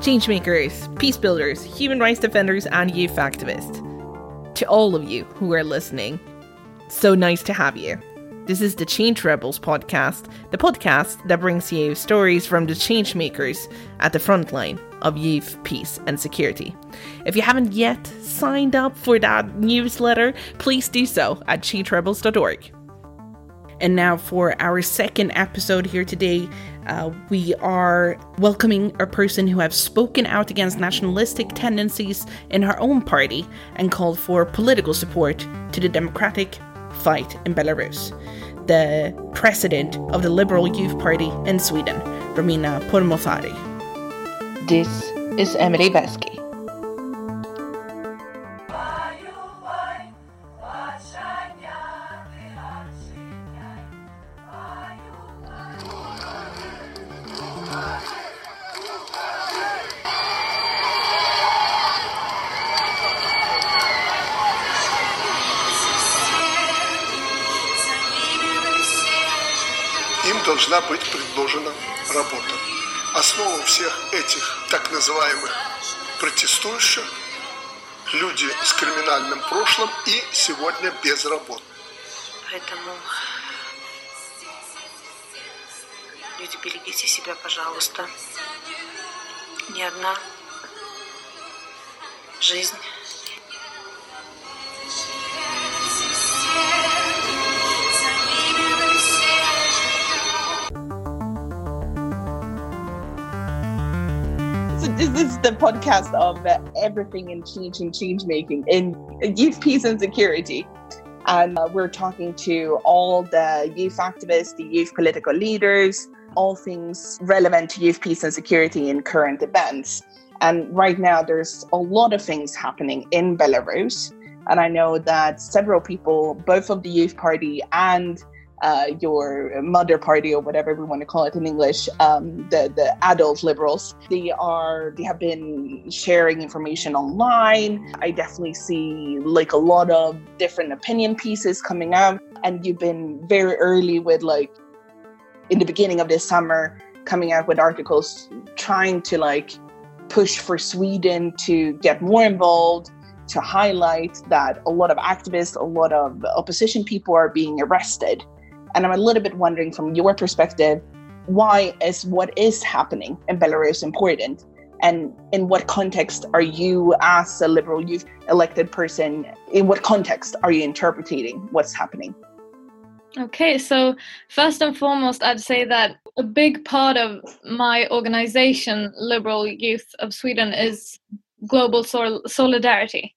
changemakers, peace builders, human rights defenders, and youth activists. To all of you who are listening, so nice to have you. This is the Change Rebels podcast, the podcast that brings you stories from the changemakers at the front line of youth, peace, and security. If you haven't yet signed up for that newsletter, please do so at changerebels.org. And now for our second episode here today, uh, we are welcoming a person who has spoken out against nationalistic tendencies in her own party and called for political support to the democratic fight in Belarus. The president of the Liberal Youth Party in Sweden, Romina Pourmokhtari. This is Emily Vesky. Должна быть предложена работа. Основа всех этих так называемых протестующих – люди с криминальным прошлым и сегодня без работы. Поэтому, люди, берегите себя, пожалуйста. Ни одна жизнь this is the podcast of everything in change and change making in youth peace and security. And uh, we're talking to all the youth activists the youth political leaders all things relevant to youth peace and security in current events. And right now there's a lot of things happening in belarus. And i know that several people both of the youth party and uh, your mother party or whatever we want to call it in English, um, the the adult liberals. They are they have been sharing information online. I definitely see like a lot of different opinion pieces coming out, and you've been very early with like in the beginning of this summer coming out with articles trying to like push for Sweden to get more involved to highlight that a lot of activists, a lot of opposition people are being arrested and I'm a little bit wondering from your perspective, why is what is happening in Belarus important? And in what context are you, as a liberal youth elected person, in what context are you interpreting what's happening? Okay, so first and foremost, I'd say that a big part of my organization, Liberal Youth of Sweden, is global sol- solidarity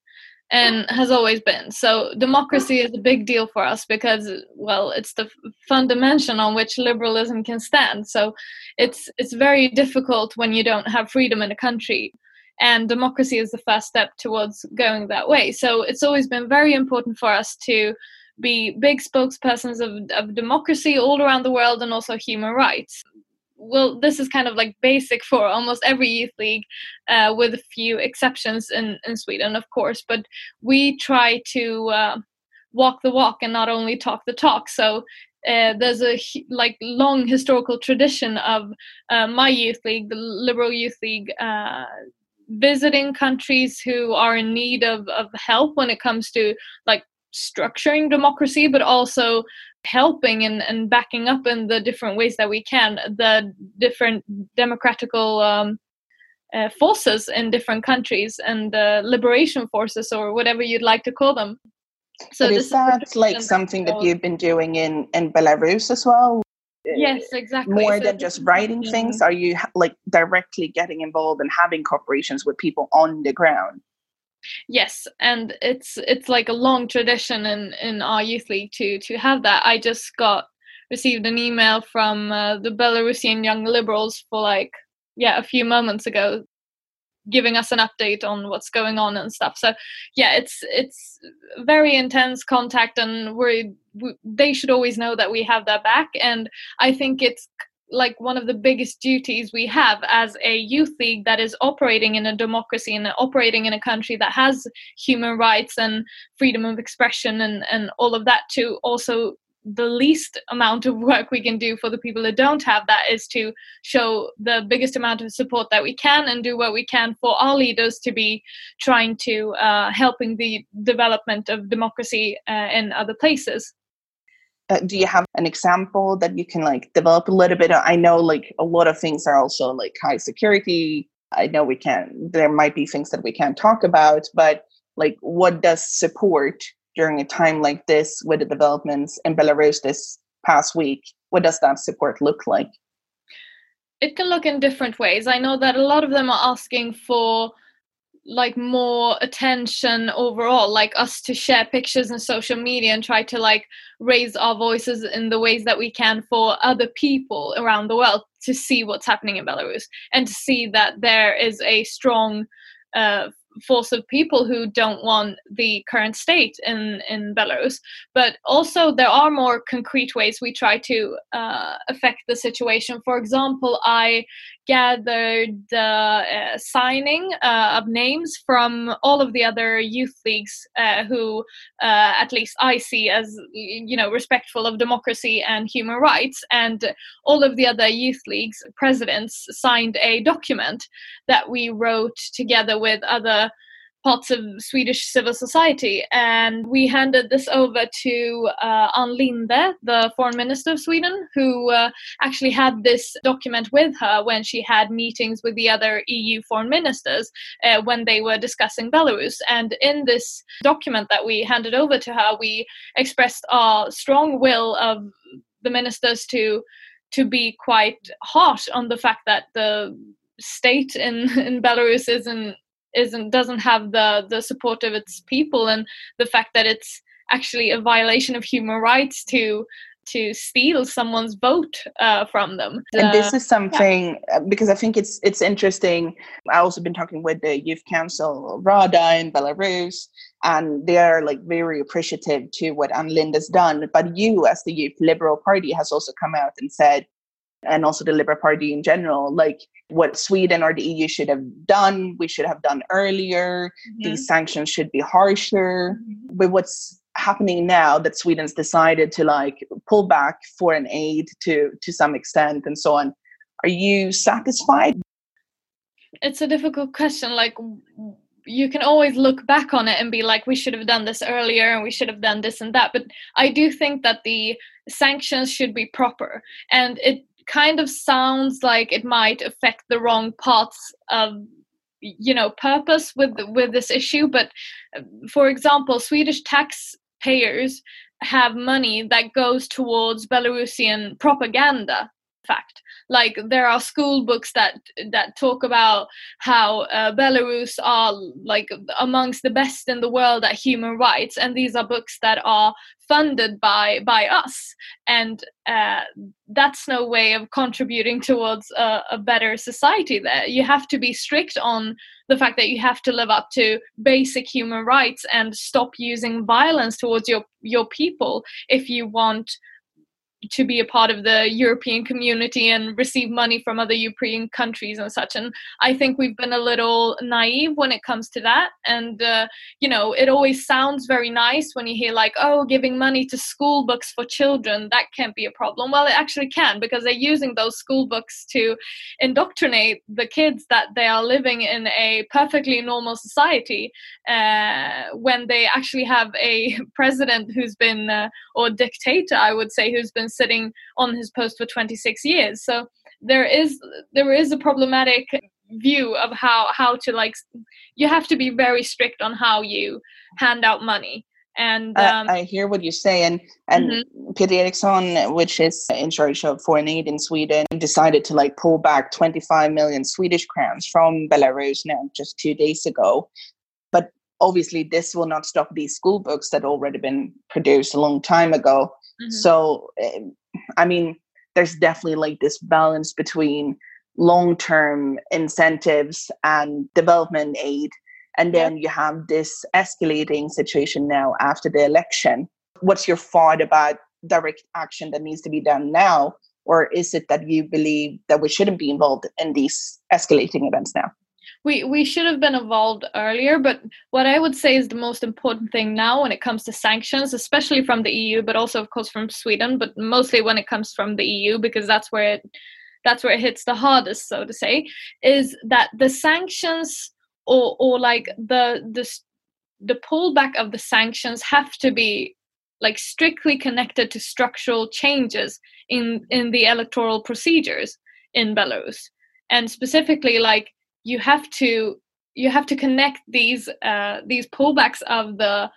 and has always been. So democracy is a big deal for us because, well, it's the fundamental on which liberalism can stand. So it's it's very difficult when you don't have freedom in a country, and democracy is the first step towards going that way. So it's always been very important for us to be big spokespersons of, of democracy all around the world and also human rights well, this is kind of like basic for almost every youth league, uh, with a few exceptions in, in Sweden, of course. But we try to uh, walk the walk and not only talk the talk. So uh, there's a like long historical tradition of uh, my youth league, the Liberal Youth League, uh, visiting countries who are in need of, of help when it comes to like structuring democracy, but also helping and, and backing up in the different ways that we can. The different democratical um, uh, forces in different countries and the liberation forces or whatever you'd like to call them. So is that is like something that you've been doing in in belarus as well? Yes exactly. More so than just writing things? Are you like directly getting involved and having corporations with people on the ground yes and it's it's like a long tradition in in our youth league to to have that. I just got received an email from uh, the belarusian young liberals for like yeah a few moments ago giving us an update on what's going on and stuff. So yeah it's it's very intense contact and we're we, they should always know that we have their back. And i think it's like one of the biggest duties we have as a youth league that is operating in a democracy and operating in a country that has human rights and freedom of expression and, and all of that to also the least amount of work we can do for the people that don't have that is to show the biggest amount of support that we can and do what we can for our leaders to be trying to uh, helping the development of democracy uh, in other places Uh, do you have an example that you can like develop a little bit? I know like a lot of things are also like high security. I know we can there might be things that we can't talk about but like what does support during a time like this with the developments in belarus this past week what does that support look like? It can look in different ways. I know that a lot of them are asking for like more attention overall like us to share pictures in social media and try to like raise our voices in the ways that we can for other people around the world to see what's happening in belarus and to see that there is a strong uh, force of people who don't want the current state in in Belarus. But also there are more concrete ways we try to uh, affect the situation. For example, I gathered the uh, signing uh, of names from all of the other youth leagues uh, who, uh, at least I see as you know respectful of democracy and human rights, and all of the other youth leagues presidents signed a document that we wrote together with other parts of Swedish civil society. And we handed this over to uh, Ann Linde, the foreign minister of Sweden, who uh, actually had this document with her when she had meetings with the other EU foreign ministers uh, when they were discussing Belarus. And in this document that we handed over to her, we expressed our strong will of the ministers to to be quite harsh on the fact that the state in, in Belarus isn't isn't doesn't have the the support of its people and the fact that it's actually a violation of human rights to to steal someone's vote uh, from them. And this is something yeah. Uh, because I think it's it's interesting. I also been talking with the youth council Rada in Belarus, and they are like very appreciative to what Ann Linde's done. But you, as the Youth Liberal Party, has also come out and said and also the Liberal Party in general, like what Sweden or the EU should have done, we should have done earlier. Mm-hmm. These sanctions should be harsher. Mm-hmm. But what's happening now that Sweden's decided to like pull back foreign aid to to some extent and so on, are you satisfied? It's a difficult question. Like you can always look back on it and be like we should have done this earlier and we should have done this and that but i do think that the sanctions should be proper and it kind of sounds like it might affect the wrong parts of you know purpose with with this issue but uh, for example swedish taxpayers have money that goes towards belarusian propaganda fact. Like there are school books that that talk about how uh, belarus are like amongst the best in the world at human rights and these are books that are funded by by us. And uh, that's no way of contributing towards a, a, better society there. You have to be strict on the fact that you have to live up to basic human rights and stop using violence towards your your people if you want to be a part of the European community and receive money from other European countries and such. And I think we've been a little naive when it comes to that. And, uh, you know, it always sounds very nice when you hear, like, oh, giving money to school books for children, that can't be a problem. Well, it actually can because they're using those school books to indoctrinate the kids that they are living in a perfectly normal society uh, when they actually have a president who's been, uh, or dictator, I would say, who's been sitting on his post for 26 years. So there is there is a problematic view of how how to like you have to be very strict on how you hand out money. And um, I, I, hear what you say and and mm-hmm. Peter Eriksson which is in charge of foreign aid in Sweden decided to like pull back 25 million Swedish crowns from Belarus now just two days ago. But obviously this will not stop these school books that already been produced a long time ago Mm-hmm. So, eh, I mean, there's definitely like this balance between long term incentives and development aid. And then you have this escalating situation now after the election. What's your thought about direct action that needs to be done now? Or is it that you believe that we shouldn't be involved in these escalating events now? We we should have been involved earlier but what i would say is the most important thing now when it comes to sanctions especially from the eu but also of course from sweden but mostly when it comes from the eu because that's where it that's where it hits the hardest so to say is that the sanctions or or like the the the pullback of the sanctions have to be like strictly connected to structural changes in in the electoral procedures in Belarus. And specifically like you have to you have to connect these uh, these pullbacks of the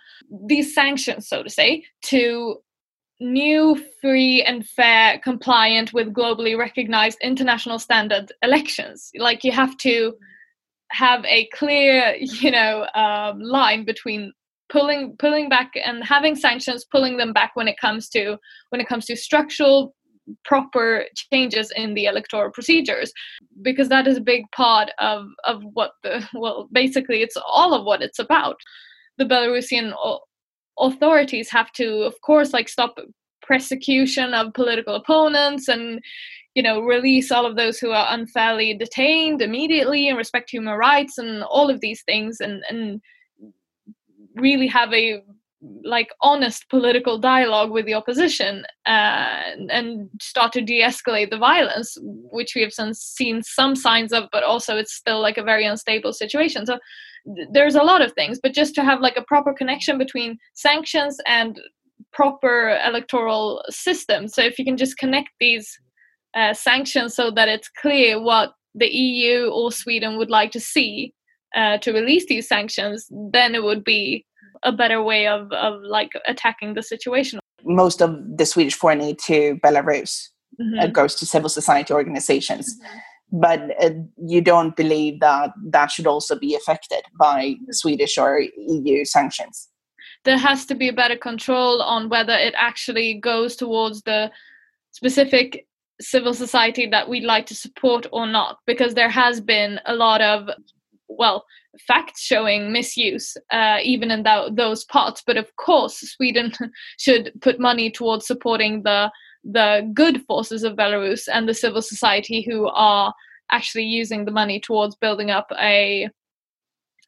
these sanctions so to say to new free and fair compliant with globally recognized international standard elections. Like you have to have a clear you know um, line between pulling pulling back and having sanctions pulling them back when it comes to when it comes to structural proper changes in the electoral procedures because that is a big part of of what the well basically it's all of what it's about. The belarusian authorities have to of course like stop persecution of political opponents and you know release all of those who are unfairly detained immediately and respect human rights and all of these things and and really have a like honest political dialogue with the opposition uh, and start to de-escalate the violence which we have seen some signs of but also it's still like a very unstable situation. So th- there's a lot of things but just to have like a proper connection between sanctions and proper electoral system. So if you can just connect these uh, sanctions so that it's clear what the EU or Sweden would like to see uh, to release these sanctions, then it would be a better way of, of like attacking the situation. Most of the Swedish foreign aid to Belarus uh, mm-hmm. uh, goes to civil society organizations. Mm-hmm. But uh, you don't believe that that should also be affected by Swedish or EU sanctions? There has to be a better control on whether it actually goes towards the specific civil society that we'd like to support or not because there has been a lot of well facts showing misuse uh, even in those parts. But of course sweden should put money towards supporting the the good forces of belarus and the civil society who are actually using the money towards building up a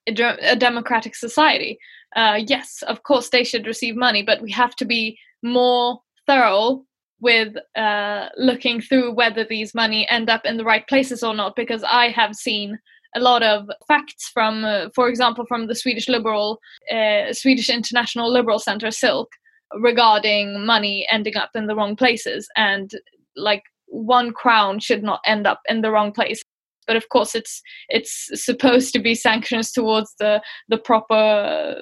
a, a democratic society. Uh, yes of course they should receive money but we have to be more thorough with uh, looking through whether these money end up in the right places or not because i have seen a lot of facts from uh, for example from the swedish liberal uh, swedish international liberal center SILC regarding money ending up in the wrong places. And like one crown should not end up in the wrong place. But of course it's it's supposed to be sanctions towards the the proper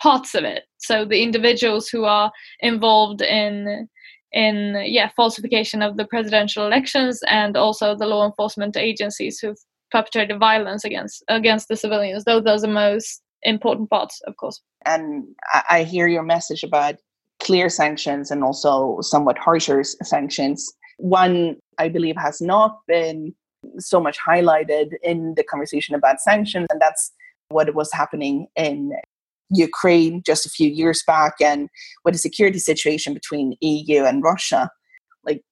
parts of it. So the individuals who are involved in in yeah falsification of the presidential elections and also the law enforcement agencies who've perpetrated violence against against the civilians those are the most important parts of course and i hear your message about clear sanctions and also somewhat harsher sanctions one i believe has not been so much highlighted in the conversation about sanctions and that's what was happening in Ukraine just a few years back and with the security situation between EU and Russia. Like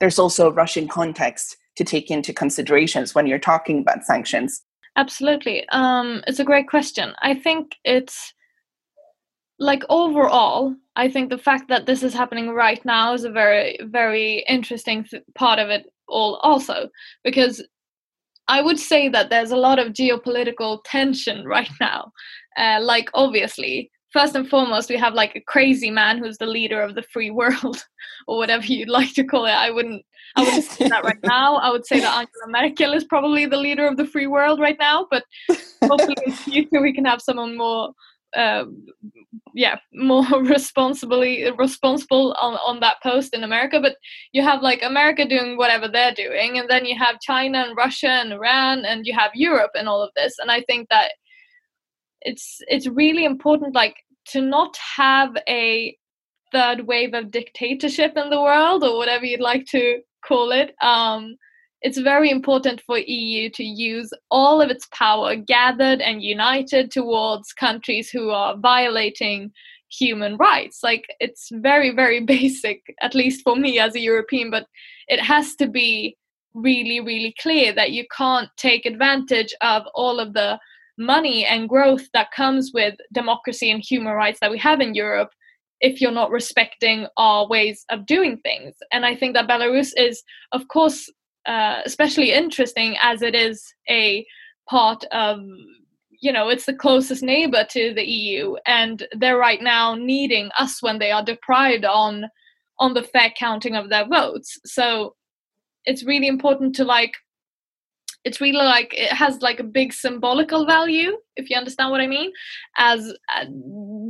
there's also a Russian context to take into considerations when you're talking about sanctions. Absolutely. Um, it's a great question. I think it's like overall, I think the fact that this is happening right now is a very, very interesting th- part of it all, also, because I would say that there's a lot of geopolitical tension right now. Uh, like, obviously, first and foremost, we have like a crazy man who's the leader of the free world, or whatever you'd like to call it. I wouldn't, I wouldn't say that right now. I would say that Angela Merkel is probably the leader of the free world right now. But hopefully, in the future, we can have someone more uh, yeah more responsibly responsible on, on that post in america but you have like america doing whatever they're doing and then you have china and russia and iran and you have europe and all of this and i think that it's it's really important like to not have a third wave of dictatorship in the world or whatever you'd like to call it um it's very important for EU to use all of its power gathered and united towards countries who are violating human rights. Like it's very, very basic, at least for me as a European, but it has to be really really clear that you can't take advantage of all of the money and growth that comes with democracy and human rights that we have in Europe if you're not respecting our ways of doing things. And I think that Belarus is, of course, uh, especially interesting as it is a part of you know it's the closest neighbor to the EU and they're right now needing us when they are deprived on on the fair counting of their votes so it's really important to like it's really like it has like a big symbolical value if you understand what i mean as uh,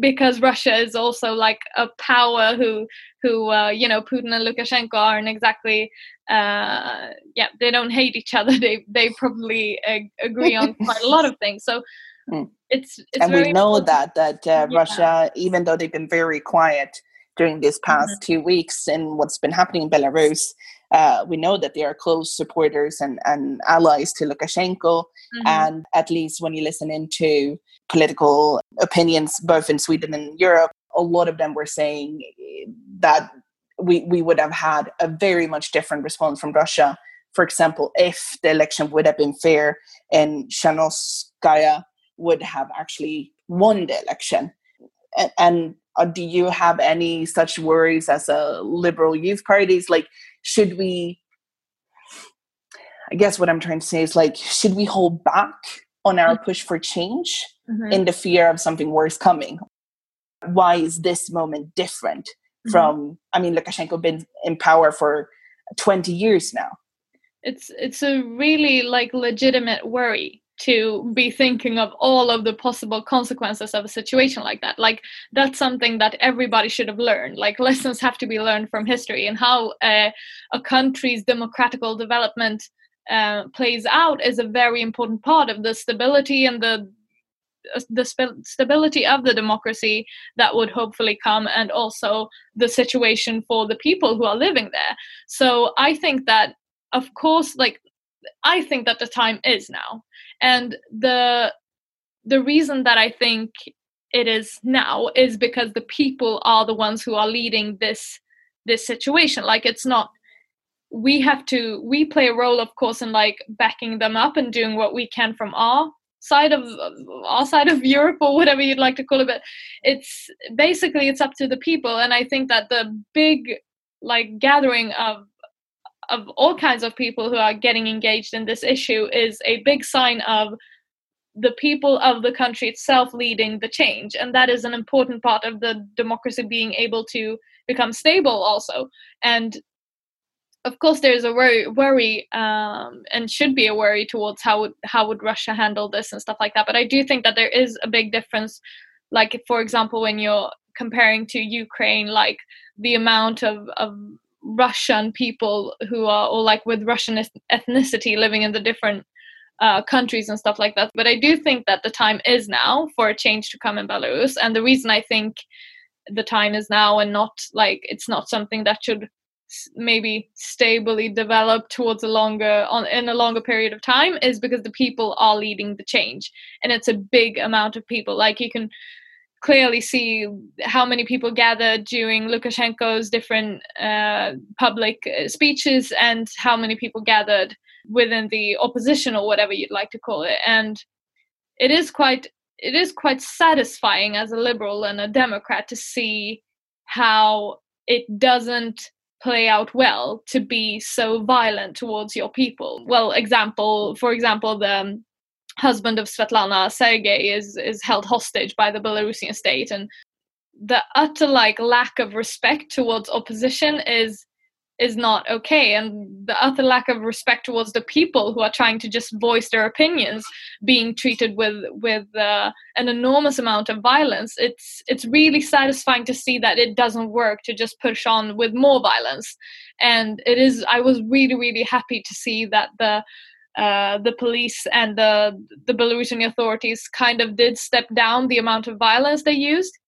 because russia is also like a power who who uh, you know putin and lukashenko aren't exactly uh, yeah they don't hate each other they they probably uh, agree on quite a lot of things so mm. it's, it's and we know important. that that uh, yeah. russia even though they've been very quiet during these past mm-hmm. two weeks and what's been happening in belarus uh, we know that they are close supporters and, and allies to Lukashenko. Mm-hmm. And at least when you listen into political opinions, both in Sweden and Europe, a lot of them were saying that we, we would have had a very much different response from Russia. For example, if the election would have been fair and Tsikhanouskaya would have actually won the election. And, and uh, do you have any such worries as a liberal youth parties? Like, should we i guess what i'm trying to say is like should we hold back on our push for change mm-hmm. in the fear of something worse coming why is this moment different mm-hmm. from i mean lukashenko been in power for 20 years now it's it's a really like legitimate worry to be thinking of all of the possible consequences of a situation like that. Like that's something that everybody should have learned. Like lessons have to be learned from history and how uh, a country's democratical development uh, plays out is a very important part of the stability and the the sp- stability of the democracy that would hopefully come and also the situation for the people who are living there. So i think that of course like i think that the time is now and the the reason that i think it is now is because the people are the ones who are leading this this situation. Like it's not we have to we play a role of course in like backing them up and doing what we can from our side of our side of Europe or whatever you'd like to call it but it's basically it's up to the people. And I think that the big like gathering of of all kinds of people who are getting engaged in this issue is a big sign of the people of the country itself leading the change. And that is an important part of the democracy being able to become stable also. And of course there's a worry, worry um, and should be a worry towards how would how would russia handle this and stuff like that. But i do think that there is a big difference like for example when you're comparing to ukraine like the amount of, of Russian people who are all like with Russian ethnicity living in the different uh, countries and stuff like that. But I do think that the time is now for a change to come in Belarus. And the reason I think the time is now and not like it's not something that should maybe stably develop towards a longer on in a longer period of time is because the people are leading the change and it's a big amount of people like you can clearly see how many people gathered during Lukashenko's different uh, public uh, speeches and how many people gathered within the opposition or whatever you'd like to call it. And it is quite it is quite satisfying as a liberal and a democrat to see how it doesn't play out well to be so violent towards your people. Well, example, for example, the husband of Svetlana, Sergei, is is held hostage by the Belarusian state, and the utter like lack of respect towards opposition is is not okay and the utter lack of respect towards the people who are trying to just voice their opinions being treated with with uh, an enormous amount of violence it's it's really satisfying to see that it doesn't work to just push on with more violence. And it is i was really really happy to see that the uh, the police and the the Belarusian authorities kind of did step down the amount of violence they used,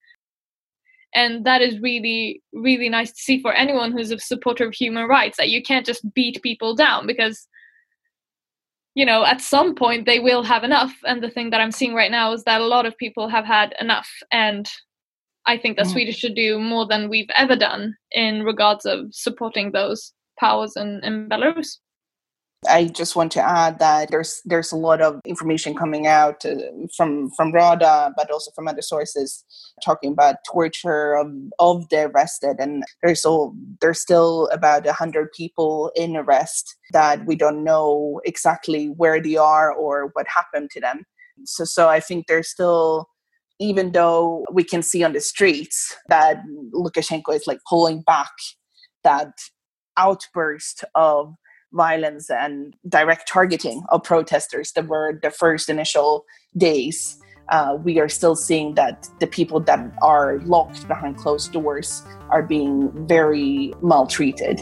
and that is really really nice to see for anyone who's a supporter of human rights that you can't just beat people down because you know at some point they will have enough. And the thing that i'm seeing right now is that a lot of people have had enough. And i think that mm. sweden should do more than we've ever done in regards of supporting those powers in, in belarus I just want to add that there's there's a lot of information coming out uh, from from RADA, but also from other sources, talking about torture of, of the arrested, and there's all there's still about hundred people in arrest that we don't know exactly where they are or what happened to them. So so I think there's still even though we can see on the streets that Lukashenko is like pulling back that outburst of violence and direct targeting of protesters that were the first initial days, uh, we are still seeing that the people that are locked behind closed doors are being very maltreated.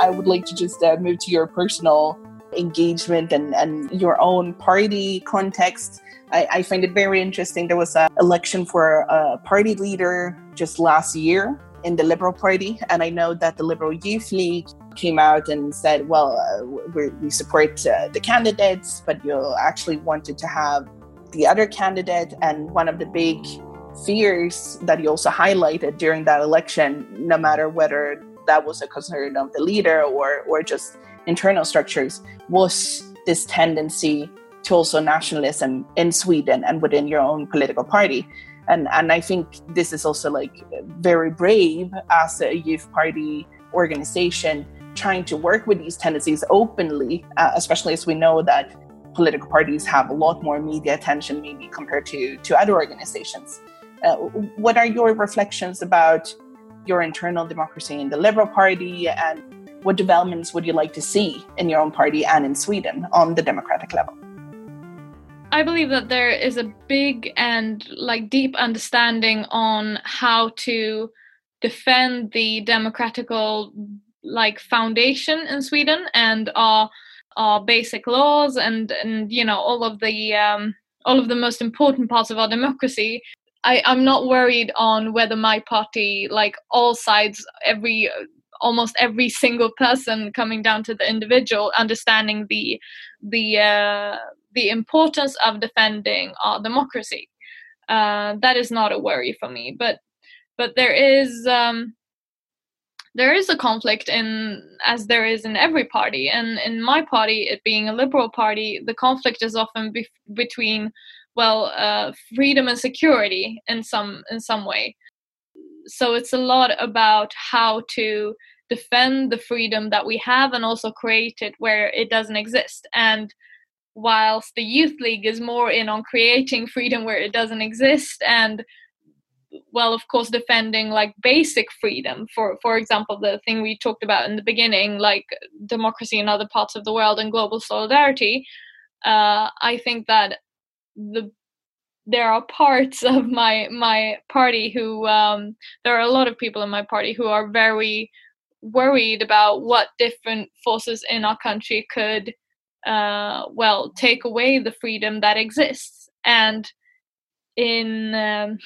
I would like to just uh, move to your personal engagement and, and your own party context. I, I find it very interesting. There was an election for a party leader just last year in the Liberal Party, and I know that the Liberal Youth League came out and said, "Well, uh, we support uh, the candidates, but you actually wanted to have the other candidate." And one of the big fears that you also highlighted during that election, no matter whether that was a concern of the leader or or just internal structures, was this tendency to also nationalism in Sweden and within your own political party. And, and I think this is also like very brave as a youth party organization trying to work with these tendencies openly, uh, especially as we know that political parties have a lot more media attention maybe compared to, to other organizations. Uh, what are your reflections about your internal democracy in the Liberal Party and what developments would you like to see in your own party and in Sweden on the democratic level? I believe that there is a big and like deep understanding on how to defend the democratical like foundation in Sweden and our our basic laws and and you know all of the um, all of the most important parts of our democracy. I, I'm not worried on whether my party, like all sides, every almost every single person coming down to the individual understanding the the uh, the importance of defending our democracy uh, that is not a worry for me but but there is um, there is a conflict in as there is in every party and in my party it being a liberal party the conflict is often be- between well uh, freedom and security in some in some way so it's a lot about how to defend the freedom that we have and also create it where it doesn't exist. And whilst the Youth League is more in on creating freedom where it doesn't exist and well of course defending like basic freedom. For for example the thing we talked about in the beginning like democracy in other parts of the world and global solidarity uh, i think that the there are parts of my my party who um, there are a lot of people in my party who are very worried about what different forces in our country could, uh, well, take away the freedom that exists. And in um,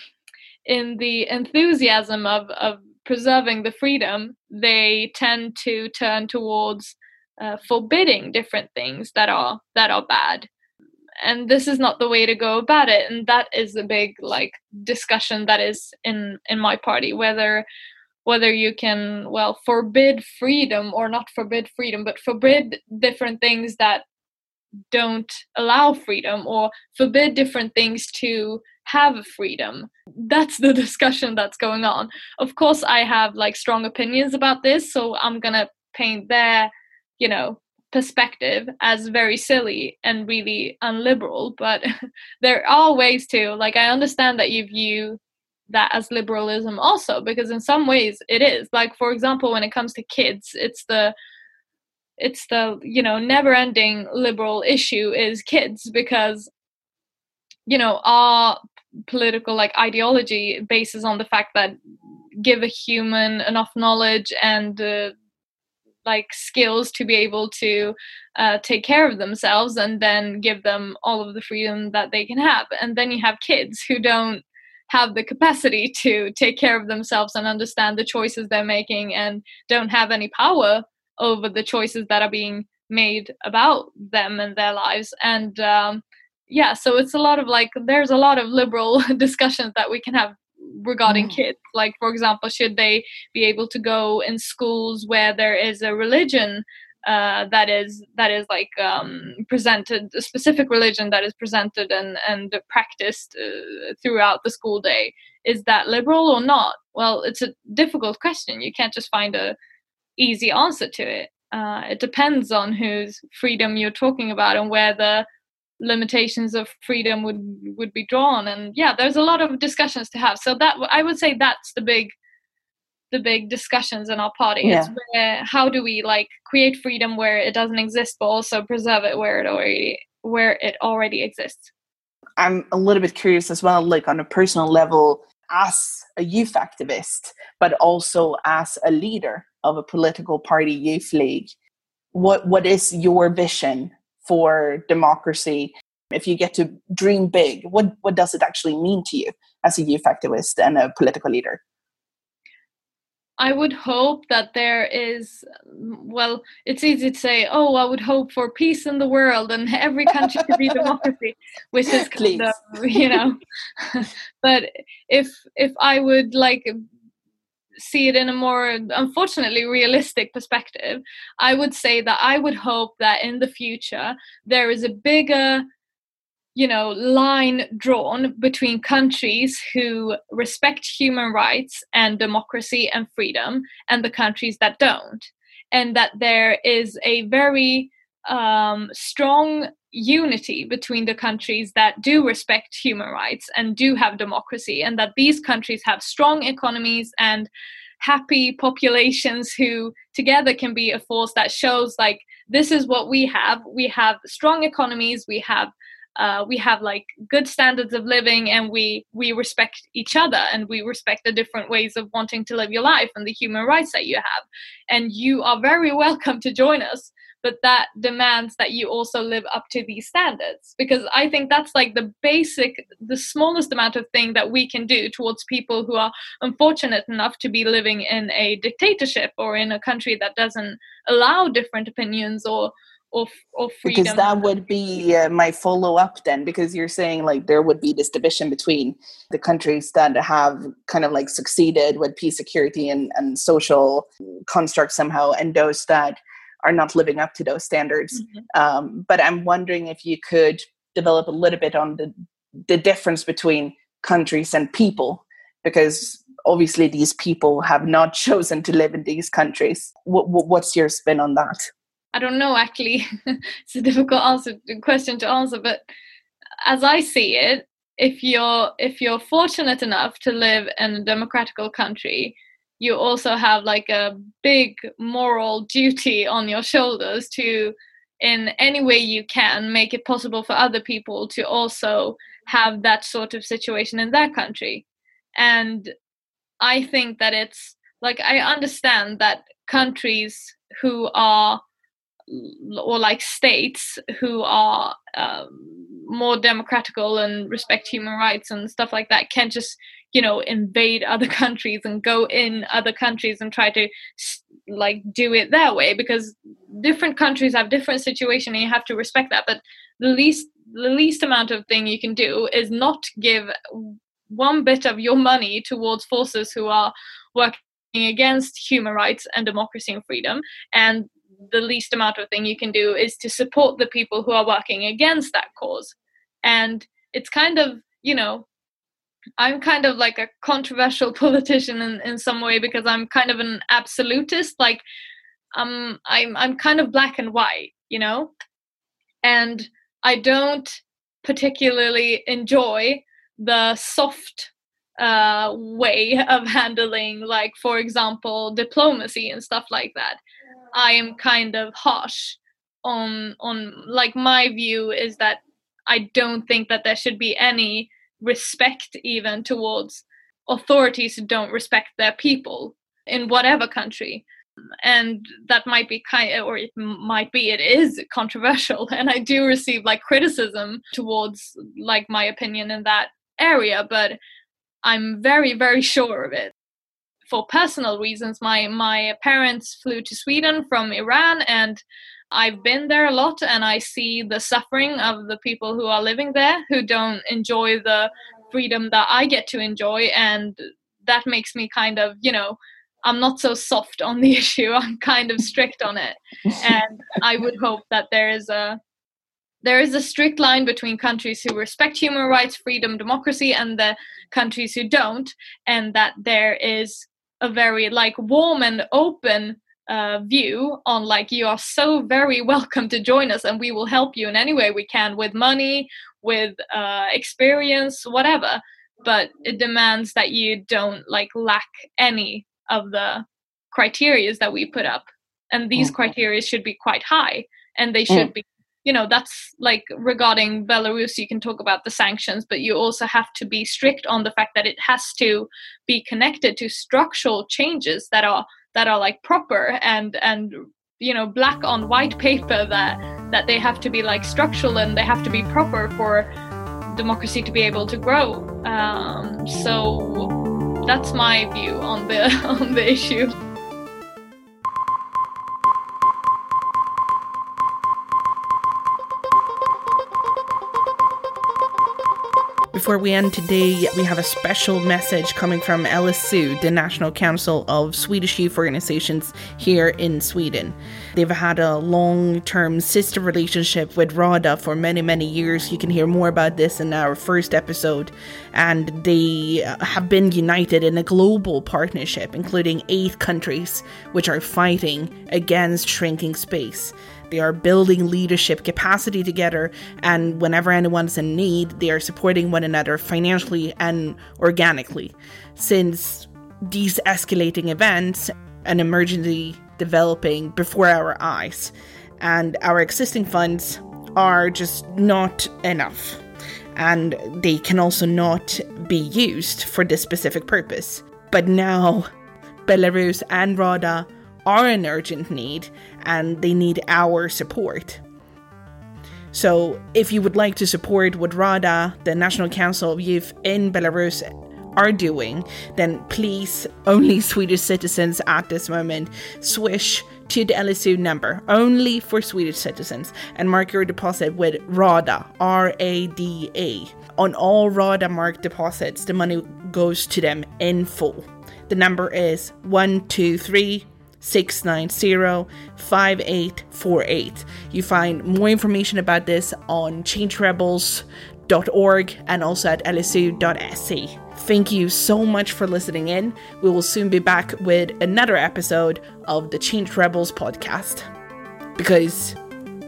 in the enthusiasm of of preserving the freedom, they tend to turn towards uh, forbidding different things that are that are bad and this is not the way to go about it and that is a big like discussion that is in in my party whether whether you can well forbid freedom or not forbid freedom but forbid different things that don't allow freedom or forbid different things to have freedom. That's the discussion that's going on. Of course i have like strong opinions about this so i'm gonna paint their you know perspective as very silly and really unliberal but there are ways to. Like i understand that you view that as liberalism also because in some ways it is. Like for example when it comes to kids it's the it's the you know never ending liberal issue is kids because you know our political like ideology bases on the fact that give a human enough knowledge and uh, like skills to be able to uh, take care of themselves and then give them all of the freedom that they can have. And then you have kids who don't have the capacity to take care of themselves and understand the choices they're making and don't have any power over the choices that are being made about them and their lives and um, yeah so it's a lot of like there's a lot of liberal discussions that we can have regarding Mm. kids like for example should they be able to go in schools where there is a religion uh, that is that is like um, presented a specific religion that is presented and and practiced uh, throughout the school day. Is that liberal or not? Well it's a difficult question. You can't just find a easy answer to it. Uh, it depends on whose freedom you're talking about and where the limitations of freedom would would be drawn. And yeah there's a lot of discussions to have. So that i would say that's the big the big discussions in our party it's where how do we like create freedom where it doesn't exist but also preserve it where it already where it already exists I'm a little bit curious as well, like on a personal level, as a youth activist, but also as a leader of a political party youth league. What what is your vision for democracy? If you get to dream big, what what does it actually mean to you as a youth activist and a political leader? I would hope that there is, mm, well, it's easy to say, oh, I would hope for peace in the world and every country to be democracy, which is kind of, you know. but if if I would like see it in a more unfortunately realistic perspective, I would say that I would hope that in the future there is a bigger you know line drawn between countries who respect human rights and democracy and freedom and the countries that don't and that there is a very um, strong unity between the countries that do respect human rights and do have democracy and that these countries have strong economies and happy populations who together can be a force that shows like this is what we have. We have strong economies. We have uh, we have like good standards of living and we we respect each other and we respect the different ways of wanting to live your life and the human rights that you have. And you are very welcome to join us but that demands that you also live up to these standards. Because i think that's like the basic the smallest amount of thing that we can do towards people who are unfortunate enough to be living in a dictatorship or in a country that doesn't allow different opinions or or, or freedom. Because that would be uh, my follow up then, because you're saying like there would be this division between the countries that have kind of like succeeded with peace, security, and, and social constructs somehow, and those that are not living up to those standards. Mhm. Um, but I'm wondering if you could develop a little bit on the the difference between countries and people, because obviously these people have not chosen to live in these countries. What, what's your spin on that? I don't know actually. it's a difficult answer question to answer, but as I see it, if you're if you're fortunate enough to live in a democratical country, you also have like a big moral duty on your shoulders to in any way you can make it possible for other people to also have that sort of situation in their country. And I think that it's like I understand that countries who are or like states who are um, more democratical and respect human rights and stuff like that can't just you know invade other countries and go in other countries and try to like do it their way because different countries have different situation and you have to respect that. But the least the least amount of thing you can do is not give one bit of your money towards forces who are working against human rights and democracy and freedom. And the least amount of thing you can do is to support the people who are working against that cause. And it's kind of you know i'm kind of like a controversial politician in, in some way because i'm kind of an absolutist like um i'm i'm kind of black and white you know? And i don't particularly enjoy the soft uh, way of handling like for example diplomacy and stuff like that i am kind of harsh on on like my view is that i don't think that there should be any respect even towards authorities who don't respect their people in whatever country. And that might be kind of, or it might be it is controversial. And i do receive like criticism towards like my opinion in that area but i'm very very sure of it for personal reasons my my parents flew to sweden from iran and i've been there a lot and i see the suffering of the people who are living there who don't enjoy the freedom that I get to enjoy, and that makes me kind of, you know, I'm not so soft on the issue. I'm kind of strict on it, and I would hope that there is a there is a strict line between countries who respect human rights, freedom, democracy, and the countries who don't, and that there is a very like warm and open uh, view on like you are so very welcome to join us and we will help you in any way we can with money with uh, experience whatever but it demands that you don't like lack any of the criterias that we put up and these mm. criteria should be quite high and they should mm. be you know that's like regarding belarus you can talk about the sanctions but you also have to be strict on the fact that it has to be connected to structural changes that are that are like proper and and you know black on white paper that that they have to be like structural and they have to be proper for democracy to be able to grow. Um, so that's my view on the on the issue Before we end today, we have a special message coming from LSU, the National Council of Swedish Youth Organizations here in Sweden. They've had a long term sister relationship with RADA for many, many years. You can hear more about this in our first episode. And they uh, have been united in a global partnership, including eight countries, which are fighting against shrinking space. They are building leadership capacity together, and whenever anyone's in need, they are supporting one another financially and organically. Since these escalating events and emergency developing before our eyes, and our existing funds are just not enough. And they can also not be used for this specific purpose. But now, Belarus and RADA are in urgent need and they need our support. So, if you would like to support what RADA, the National Council of Youth in Belarus, are doing, then please, only Swedish citizens at this moment, swish to the LSU number, only for Swedish citizens, and mark your deposit with RADA, R A D A. On all RADA marked deposits, the money goes to them in full. The number is 123 690 5848. You find more information about this on changerebels.org and also at lsu.se. Thank you so much for listening in. We will soon be back with another episode of the Change Rebels podcast because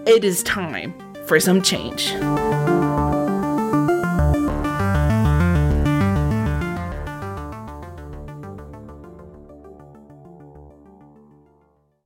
it is time for some change.